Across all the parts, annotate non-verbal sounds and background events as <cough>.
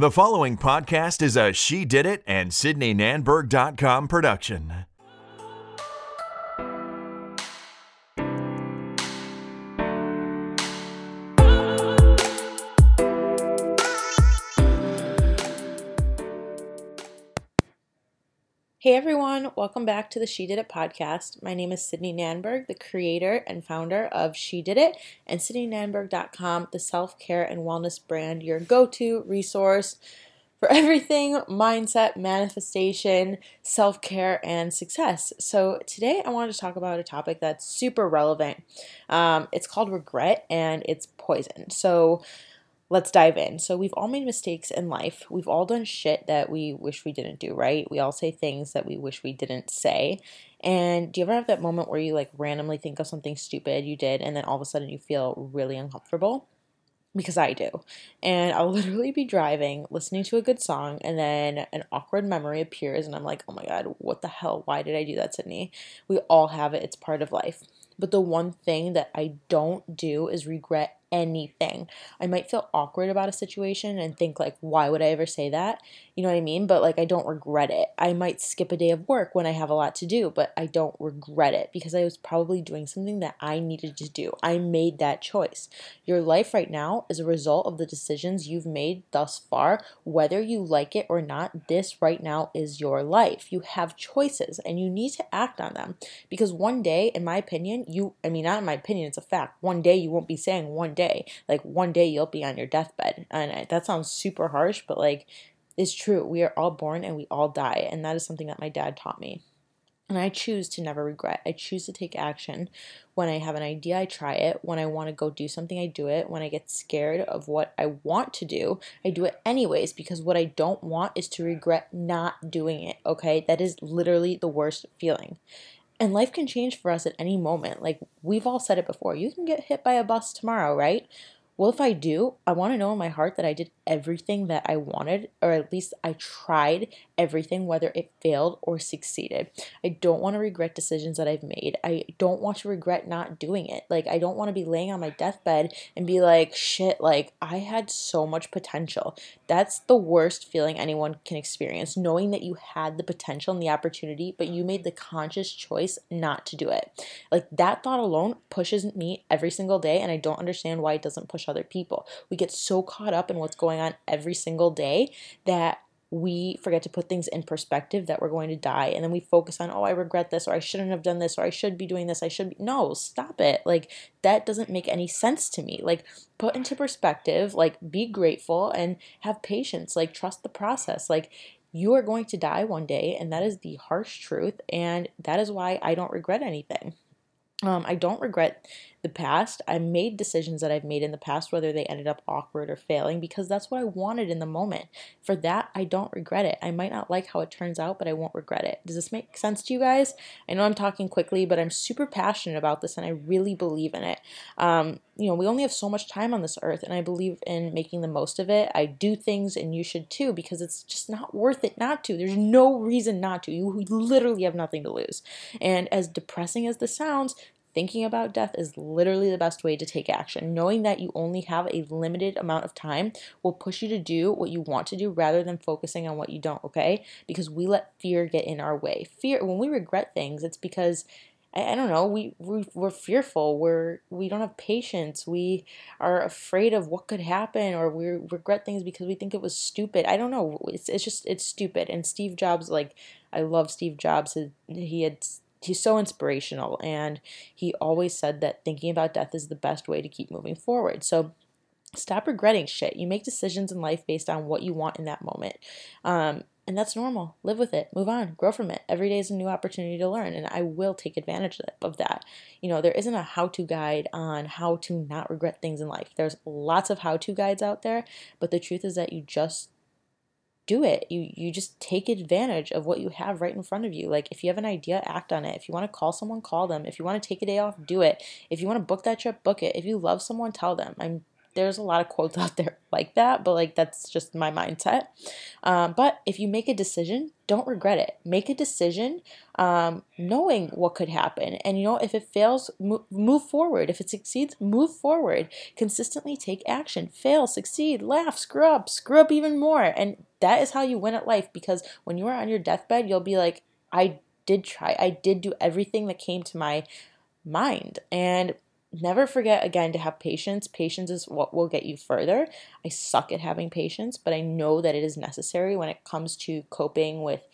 The following podcast is a She Did It and SydneyNanberg.com production. Hey everyone, welcome back to the She Did It podcast. My name is Sydney Nanberg, the creator and founder of She Did It and SydneyNanberg.com, the self care and wellness brand, your go to resource for everything mindset, manifestation, self care, and success. So, today I wanted to talk about a topic that's super relevant. Um, it's called regret and it's poison. So, let's dive in. So, we've all made mistakes in life. We've all done shit that we wish we didn't do, right? We all say things that we wish we didn't say. And do you ever have that moment where you like randomly think of something stupid you did and then all of a sudden you feel really uncomfortable? Because I do. And I'll <laughs> literally be driving, listening to a good song, and then an awkward memory appears, and I'm like, oh my God, what the hell? Why did I do that, Sydney? We all have it, it's part of life. But the one thing that I don't do is regret anything. I might feel awkward about a situation and think like why would I ever say that? You know what I mean? But like I don't regret it. I might skip a day of work when I have a lot to do, but I don't regret it because I was probably doing something that I needed to do. I made that choice. Your life right now is a result of the decisions you've made thus far, whether you like it or not. This right now is your life. You have choices and you need to act on them because one day in my opinion, you I mean not in my opinion, it's a fact. One day you won't be saying one day. Like one day you'll be on your deathbed. And that sounds super harsh, but like it's true. We are all born and we all die. And that is something that my dad taught me. And I choose to never regret. I choose to take action. When I have an idea, I try it. When I want to go do something, I do it. When I get scared of what I want to do, I do it anyways because what I don't want is to regret not doing it. Okay? That is literally the worst feeling. And life can change for us at any moment. Like we've all said it before. You can get hit by a bus tomorrow, right? Well, if I do, I want to know in my heart that I did everything that I wanted, or at least I tried everything, whether it failed or succeeded. I don't want to regret decisions that I've made. I don't want to regret not doing it. Like, I don't want to be laying on my deathbed and be like, shit, like, I had so much potential. That's the worst feeling anyone can experience, knowing that you had the potential and the opportunity, but you made the conscious choice not to do it. Like, that thought alone pushes me every single day, and I don't understand why it doesn't push other people. We get so caught up in what's going on every single day that we forget to put things in perspective that we're going to die. And then we focus on oh i regret this or i shouldn't have done this or i should be doing this i should be no stop it. Like that doesn't make any sense to me. Like put into perspective like be grateful and have patience. Like trust the process. Like you are going to die one day and that is the harsh truth and that is why i don't regret anything. Um, I don't regret the past. I made decisions that I've made in the past, whether they ended up awkward or failing, because that's what I wanted in the moment. For that, I don't regret it. I might not like how it turns out, but I won't regret it. Does this make sense to you guys? I know I'm talking quickly, but I'm super passionate about this and I really believe in it. Um, you know, we only have so much time on this earth, and I believe in making the most of it. I do things, and you should too, because it's just not worth it not to. There's no reason not to. You literally have nothing to lose. And as depressing as this sounds, thinking about death is literally the best way to take action. Knowing that you only have a limited amount of time will push you to do what you want to do rather than focusing on what you don't, okay? Because we let fear get in our way. Fear, when we regret things, it's because I, don't know, we, we we're fearful, we're we don't have patience, we are afraid of what could happen, or we regret things because we think it was stupid. I don't know. It's it's just it's stupid. And Steve Jobs, like I love Steve Jobs. He had he's so inspirational and he always said that thinking about death is the best way to keep moving forward. So stop regretting shit. You make decisions in life based on what you want in that moment. Um, and that's normal. Live with it. Move on. Grow from it. Every day is a new opportunity to learn and i will take advantage of that you know there isn't a how-to guide on how to not regret things in life. There's lots of how-to guides out there but the truth is that you just do it. You you just take advantage of what you have right in front of you. Like if you have an idea, act on it. If you want to call someone, call them. If you want to take a day off, do it. If you want to book that trip, book it. If you love someone, tell them. I'm there's a lot of quotes <laughs> out there like that, but like that's just my mindset. Um, but if you make a decision, don't regret it. Make a decision um, knowing what could happen. And you know, if it fails, move, move forward. If it succeeds, move forward. Consistently take action. Fail, succeed, laugh, screw up, screw up even more. And that is how you win at life because when you are on your deathbed, you'll be like, I did try. I did do everything that came to my mind. And never forget again to have patience. Patience is what will get you further. I suck at having patience, but I know that it is necessary when it comes to coping with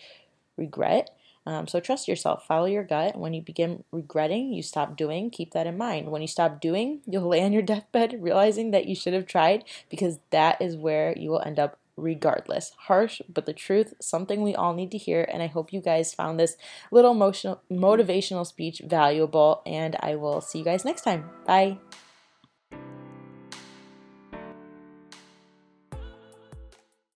regret. Um, so trust yourself, follow your gut. When you begin regretting, you stop doing. Keep that in mind. When you stop doing, you'll <laughs> lay on your deathbed realizing that you should have tried because that is where you will end up regardless. Harsh, but the truth, something we all need to hear. And I hope you guys found this little motivational speech valuable. And I will see you guys next time. Bye.